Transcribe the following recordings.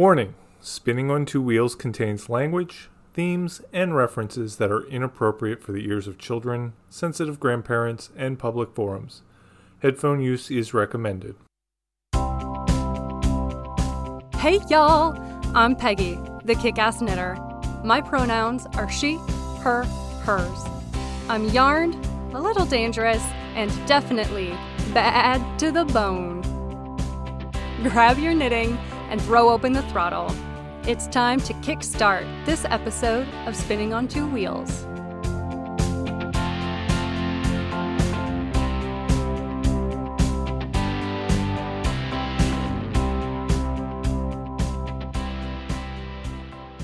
Warning Spinning on Two Wheels contains language, themes, and references that are inappropriate for the ears of children, sensitive grandparents, and public forums. Headphone use is recommended. Hey y'all! I'm Peggy, the kick ass knitter. My pronouns are she, her, hers. I'm yarned, a little dangerous, and definitely bad to the bone. Grab your knitting and throw open the throttle. It's time to kickstart this episode of Spinning on Two Wheels.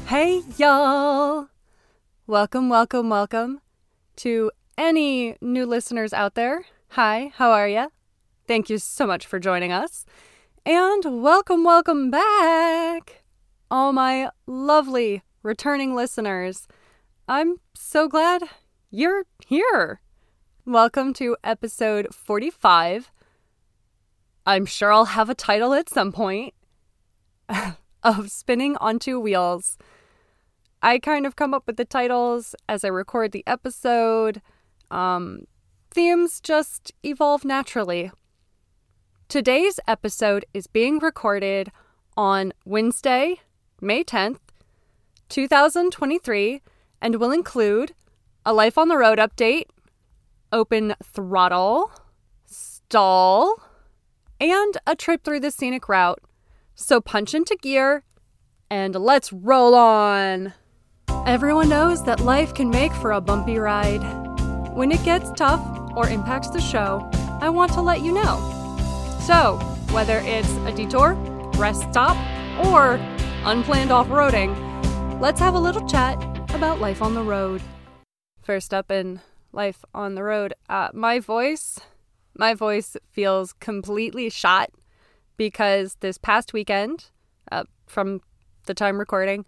Hey, y'all! Welcome, welcome, welcome to any new listeners out there. Hi, how are ya? Thank you so much for joining us. And welcome, welcome back, all my lovely returning listeners. I'm so glad you're here. Welcome to episode 45. I'm sure I'll have a title at some point of Spinning on Two Wheels. I kind of come up with the titles as I record the episode. Um, themes just evolve naturally. Today's episode is being recorded on Wednesday, May 10th, 2023, and will include a Life on the Road update, open throttle, stall, and a trip through the scenic route. So punch into gear and let's roll on! Everyone knows that life can make for a bumpy ride. When it gets tough or impacts the show, I want to let you know. So, whether it's a detour, rest stop, or unplanned off roading, let's have a little chat about life on the road. First up in life on the road, uh, my voice, my voice feels completely shot because this past weekend, uh, from the time recording,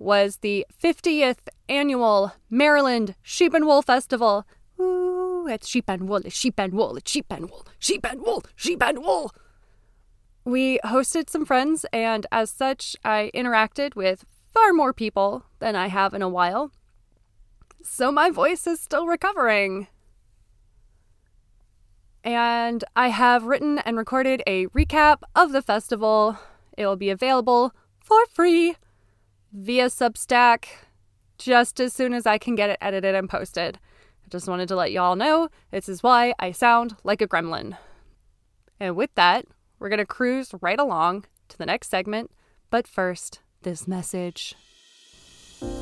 was the 50th annual Maryland Sheep and Wool Festival. Ooh, it's sheep and wool, it's sheep and wool, it's sheep and wool, sheep and wool, sheep and wool. We hosted some friends, and as such, I interacted with far more people than I have in a while. So my voice is still recovering. And I have written and recorded a recap of the festival. It will be available for free via Substack just as soon as I can get it edited and posted. Just wanted to let y'all know this is why I sound like a gremlin. And with that, we're going to cruise right along to the next segment. But first, this message.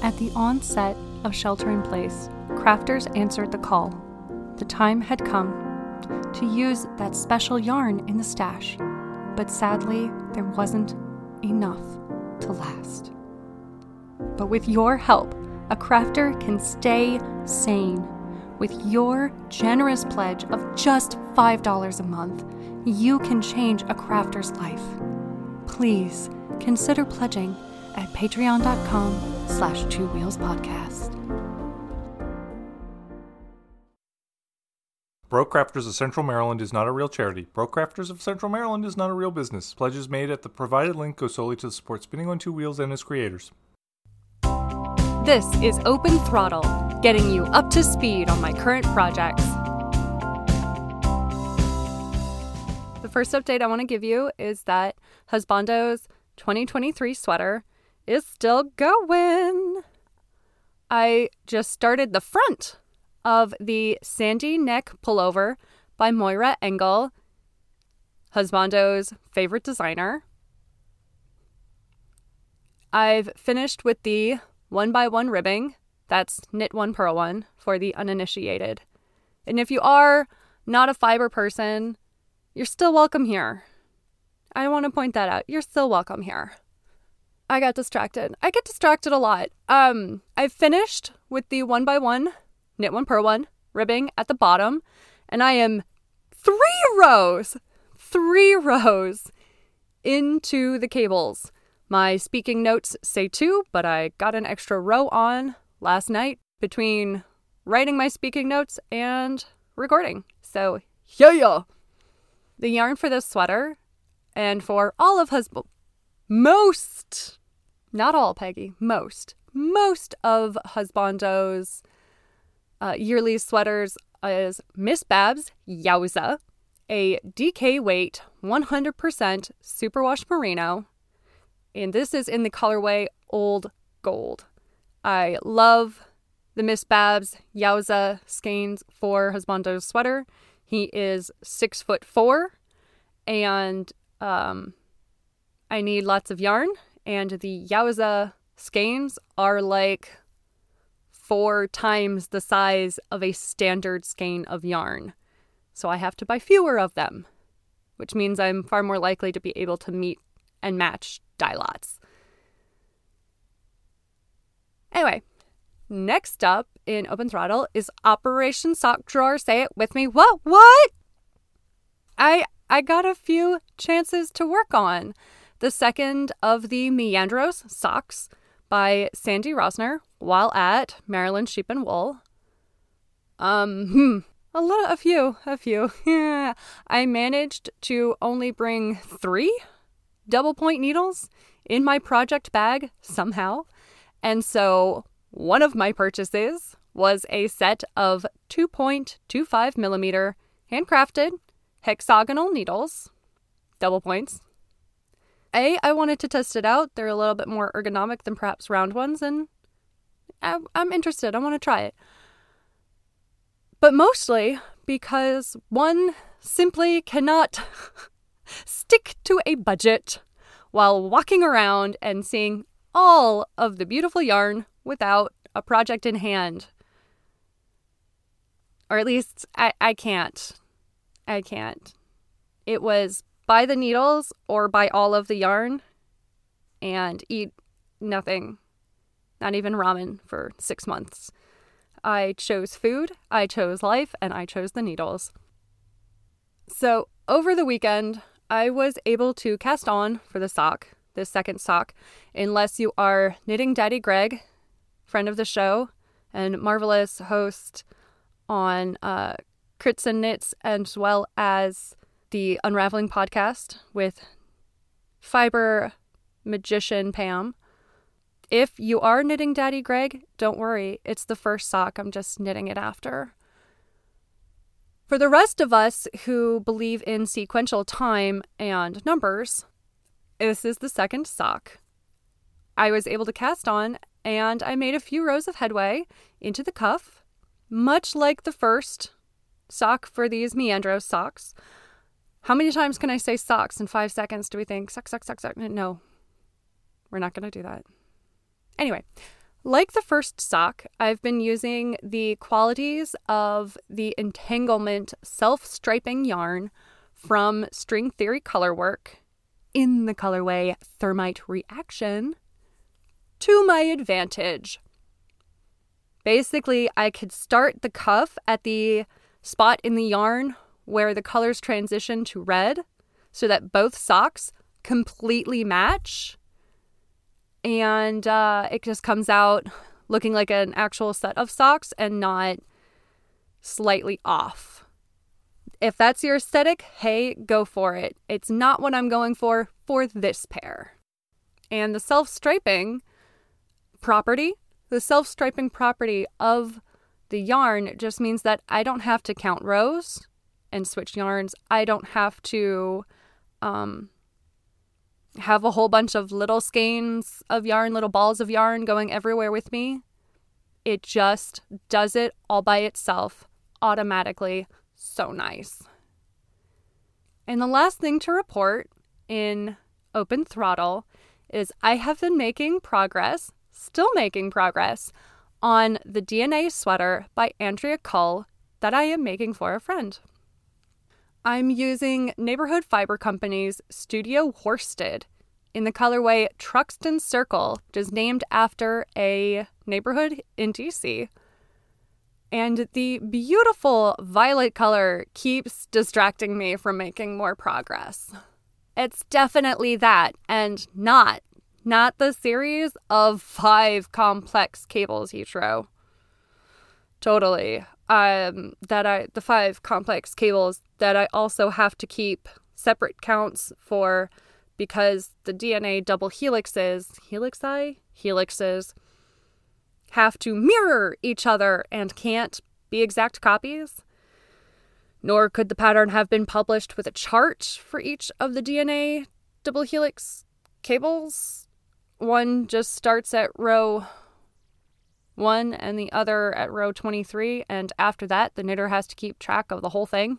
At the onset of Shelter in Place, crafters answered the call. The time had come to use that special yarn in the stash, but sadly, there wasn't enough to last. But with your help, a crafter can stay sane. With your generous pledge of just $5 a month, you can change a crafter's life. Please consider pledging at patreon.com slash two wheels podcast. Broke Crafters of Central Maryland is not a real charity. Broke Crafters of Central Maryland is not a real business. Pledges made at the provided link go solely to support Spinning on Two Wheels and its creators. This is Open Throttle, getting you up to speed on my current projects. The first update I want to give you is that Husbando's 2023 sweater is still going. I just started the front of the Sandy Neck Pullover by Moira Engel, Husbando's favorite designer. I've finished with the one by one ribbing. That's knit one, purl one for the uninitiated. And if you are not a fiber person, you're still welcome here. I want to point that out. You're still welcome here. I got distracted. I get distracted a lot. Um, I've finished with the one by one knit one, purl one ribbing at the bottom, and I am three rows, three rows into the cables. My speaking notes say two, but I got an extra row on last night between writing my speaking notes and recording. So, yeah, yeah. The yarn for this sweater and for all of Husband. most, not all, Peggy, most, most of Husbando's uh, yearly sweaters is Miss Babs Yowza, a DK weight 100% superwash merino. And this is in the colorway Old Gold. I love the Miss Babs Yowza skeins for Husbando's sweater. He is six foot four, and um, I need lots of yarn. And the Yowza skeins are like four times the size of a standard skein of yarn. So I have to buy fewer of them, which means I'm far more likely to be able to meet and match dye lots. Anyway, next up in Open Throttle is Operation Sock Drawer. Say it with me. What? What? I I got a few chances to work on. The second of the Meandros socks by Sandi Rosner while at Maryland Sheep and Wool. Um, hmm, a lot, a few, a few. Yeah, I managed to only bring three double point needles in my project bag somehow, and so one of my purchases was a set of 2.25 millimeter handcrafted hexagonal needles, double points, a, I wanted to test it out. They're a little bit more ergonomic than perhaps round ones, and I'm interested. I want to try it. But mostly because one simply cannot stick to a budget while walking around and seeing all of the beautiful yarn without a project in hand. Or at least I, I can't. I can't. It was buy the needles or buy all of the yarn and eat nothing, not even ramen for six months. I chose food, I chose life, and I chose the needles. So, over the weekend, I was able to cast on for the sock, this second sock, unless you are Knitting Daddy Greg, friend of the show and marvelous host on uh, Crits and Knits, as well as the Unraveling podcast with fiber magician Pam. If you are knitting Daddy Greg, don't worry, it's the first sock. I'm just knitting it after. For the rest of us who believe in sequential time and numbers, this is the second sock. I was able to cast on and I made a few rows of headway into the cuff, much like the first sock for these Meandros socks. How many times can I say socks in five seconds? Do we think suck, suck, suck, suck? No, we're not going to do that. Anyway, like the first sock, I've been using the qualities of the entanglement self striping yarn from String Theory Colorwork in the colorway Thermite Reaction to my advantage. Basically, I could start the cuff at the spot in the yarn where the colors transition to red so that both socks completely match. And uh, it just comes out looking like an actual set of socks and not slightly off. If that's your aesthetic, hey, go for it. It's not what I'm going for for this pair. And the self striping property, the self striping property of the yarn just means that I don't have to count rows and switch yarns. I don't have to um, have a whole bunch of little skeins of yarn, little balls of yarn going everywhere with me. It just does it all by itself automatically. So nice. And the last thing to report in Open Throttle is I have been making progress, still making progress, on the DNA sweater by Andrea Cull that I am making for a friend. I'm using Neighborhood Fiber Company's Studio Worsted in the colorway Truxton Circle, which is named after a neighborhood in DC. And the beautiful violet color keeps distracting me from making more progress. It's definitely that, and not, not the series of five complex cables each row. Totally um, that I the five complex cables that I also have to keep separate counts for because the DNA double helixes, helixi, helixes, have to mirror each other and can't be exact copies. Nor could the pattern have been published with a chart for each of the DNA double helix cables. One just starts at row 1 and the other at row 23, and after that, the knitter has to keep track of the whole thing.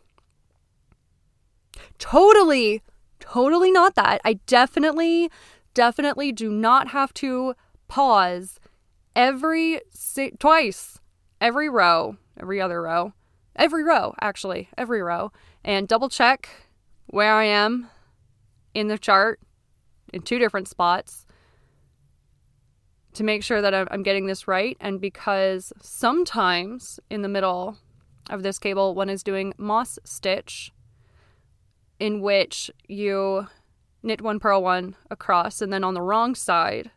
Totally, totally not that. I definitely, definitely do not have to pause every si- twice, every row, every other row, every row, actually, every row, and double check where I am in the chart in two different spots to make sure that I'm getting this right. And because sometimes in the middle of this cable, one is doing moss stitch, in which you knit one, purl one across, and then on the wrong side,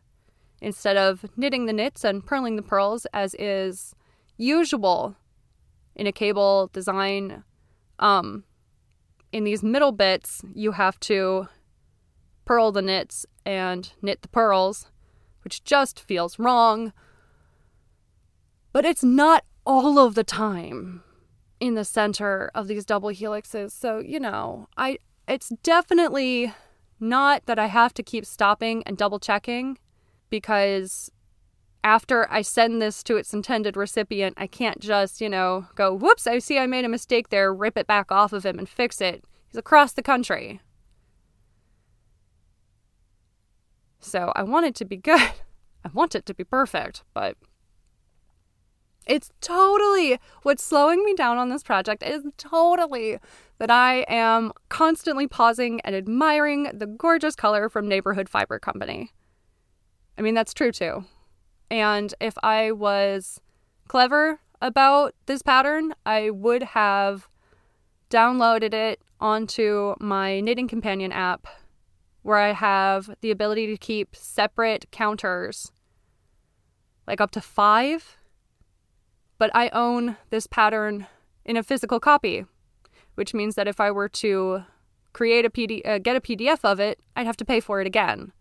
instead of knitting the knits and purling the purls as is usual in a cable design, um, in these middle bits, you have to purl the knits and knit the purls, which just feels wrong. But it's not all of the time in the center of these double helixes. So, you know, I it's definitely not that I have to keep stopping and double checking because after I send this to its intended recipient, I can't just, you know, go, whoops, I see I made a mistake there, rip it back off of him and fix it. He's across the country. So I want it to be good. I want it to be perfect, but it's totally what's slowing me down on this project is totally that I am constantly pausing and admiring the gorgeous color from Neighborhood Fiber Company. I mean, that's true too. And if I was clever about this pattern, I would have downloaded it onto my Knitting Companion app where I have the ability to keep separate counters, like up to five. But I own this pattern in a physical copy, which means that if I were to create a PD, uh, get a PDF of it, I'd have to pay for it again.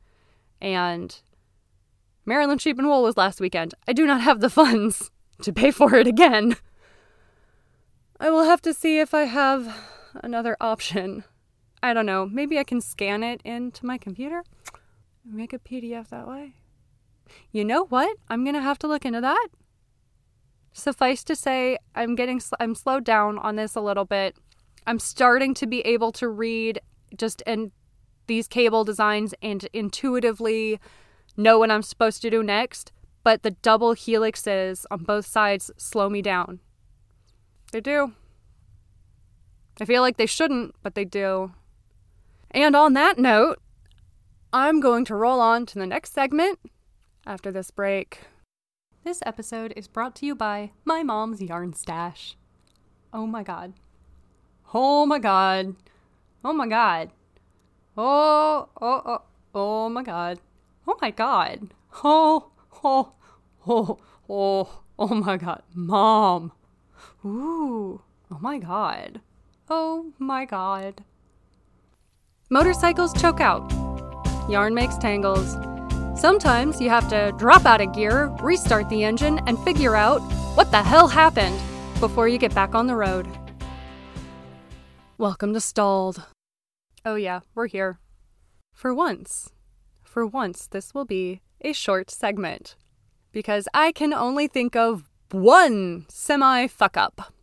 And Maryland Sheep and Wool was last weekend. I do not have the funds to pay for it again. I will have to see if I have another option. I don't know, maybe I can scan it into my computer, make a PDF that way. You know what? I'm going to have to look into that. Suffice to say, I'm getting I'm slowed down on this a little bit. I'm starting to be able to read just in these cable designs and intuitively know what I'm supposed to do next, but the double helixes on both sides slow me down. They do. I feel like they shouldn't, but they do. And on that note, I'm going to roll on to the next segment after this break. This episode is brought to you by my mom's yarn stash. Oh my god. Oh my god. Oh my god. Oh, oh, oh, oh my god. Oh my god. Oh, oh, oh, oh, oh my god. Mom. Ooh. Oh my god. Oh my god. Motorcycles choke out. Yarn makes tangles. Sometimes you have to drop out of gear, restart the engine, and figure out what the hell happened before you get back on the road. Welcome to Stalled. Oh, yeah, we're here. For once, for once, this will be a short segment because I can only think of one semi fuck up.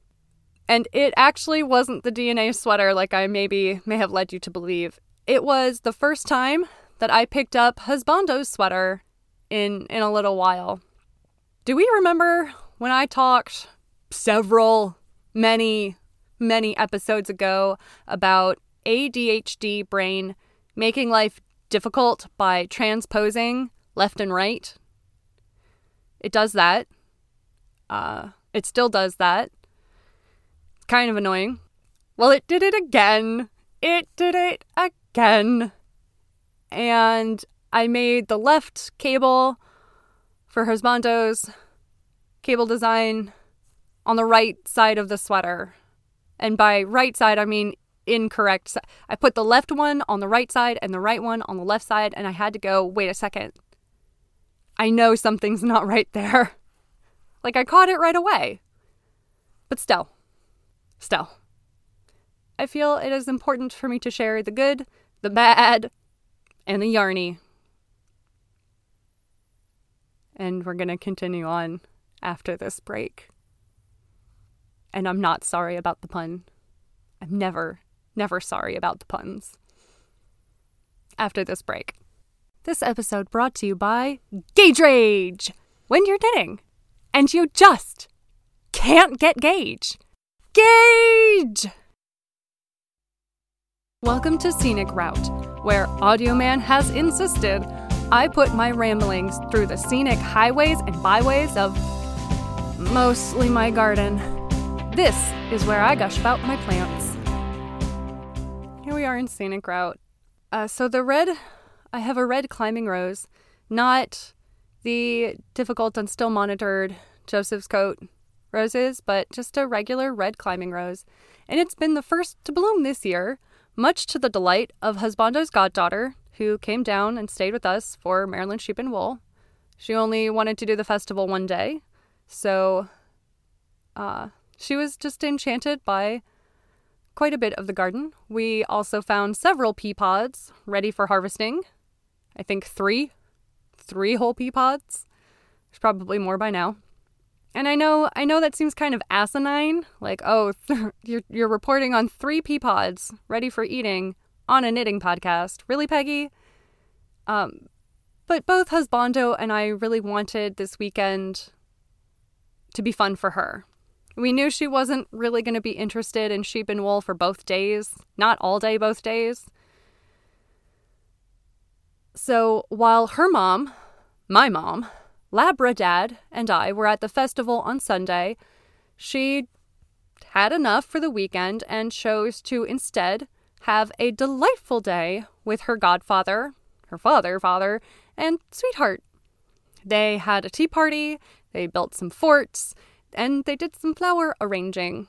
And it actually wasn't the DNA sweater like I maybe may have led you to believe. It was the first time that I picked up Husbando's sweater in in a little while. Do we remember when I talked several many many episodes ago about ADHD brain making life difficult by transposing left and right? It does that. Uh, it still does that It's kind of annoying. Well, it did it again. It did it again. And I made the left cable for Husbando's cable design on the right side of the sweater. And by right side, I mean incorrect. I put the left one on the right side and the right one on the left side, and I had to go, wait a second. I know something's not right there. Like I caught it right away. But still, still, I feel it is important for me to share the good, the bad, and the yarny. And we're going to continue on after this break. And I'm not sorry about the pun. I'm never, never sorry about the puns. After this break. This episode brought to you by Gauge Rage. When you're knitting and you just can't get Gauge. Gauge! Welcome to Scenic Route, where Audio Man has insisted I put my ramblings through the scenic highways and byways of mostly my garden. This is where I gush about my plants. Here we are in Scenic Route. Uh, so the red, I have a red climbing rose, not the difficult and still monitored Joseph's coat roses, but just a regular red climbing rose. And it's been the first to bloom this year, much to the delight of Husbando's goddaughter, who came down and stayed with us for Maryland Sheep and Wool. She only wanted to do the festival one day, so uh, she was just enchanted by quite a bit of the garden. We also found several pea pods ready for harvesting. I think three, three whole pea pods. There's probably more by now. And I know, I know that seems kind of asinine. Like, oh, you're you're reporting on three pea pods ready for eating on a knitting podcast. Really, Peggy? Um, but both Husbando and I really wanted this weekend to be fun for her. We knew she wasn't really going to be interested in sheep and wool for both days, not all day, both days. So while her mom, my mom, Labra Dad, and I were at the festival on Sunday, she had enough for the weekend and chose to instead have a delightful day with her godfather, her father, father, and sweetheart. They had a tea party, they built some forts, and they did some flower arranging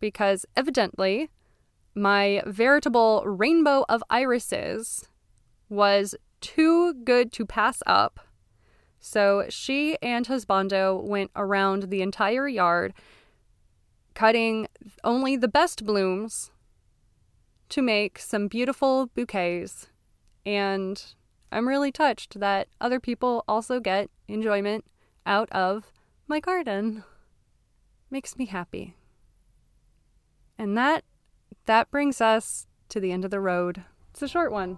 because evidently my veritable rainbow of irises was too good to pass up. So she and Husbando went around the entire yard, cutting only the best blooms to make some beautiful bouquets. And I'm really touched that other people also get enjoyment out of my garden. Makes me happy. And that that brings us to the end of the road. It's a short one.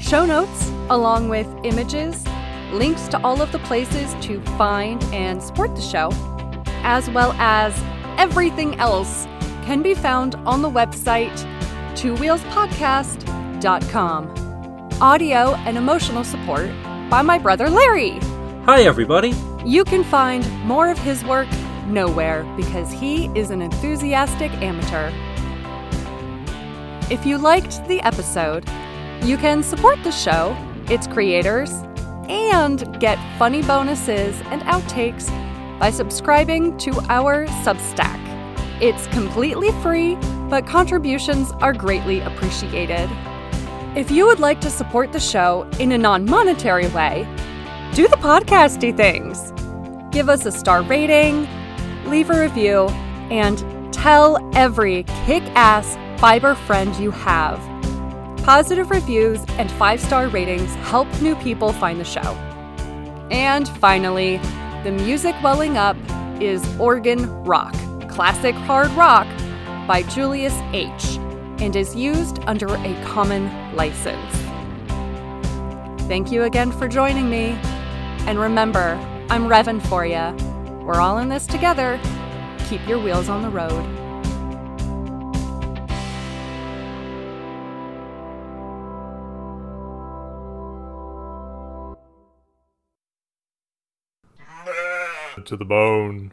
Show notes, along with images, links to all of the places to find and support the show, as well as everything else, can be found on the website twowheelspodcast.com. Audio and emotional support by my brother Larry. Hi, everybody. You can find more of his work nowhere because he is an enthusiastic amateur. If you liked the episode, you can support the show, its creators, and get funny bonuses and outtakes by subscribing to our Substack. It's completely free, but contributions are greatly appreciated. If you would like to support the show in a non monetary way, do the podcasty things. Give us a star rating, leave a review, and tell every kick ass fiber friend you have. Positive reviews and five star ratings help new people find the show. And finally, the music welling up is Organ Rock, classic hard rock by Julius H., and is used under a common license. Thank you again for joining me. And remember, I'm revving for you. We're all in this together. Keep your wheels on the road. To the bone.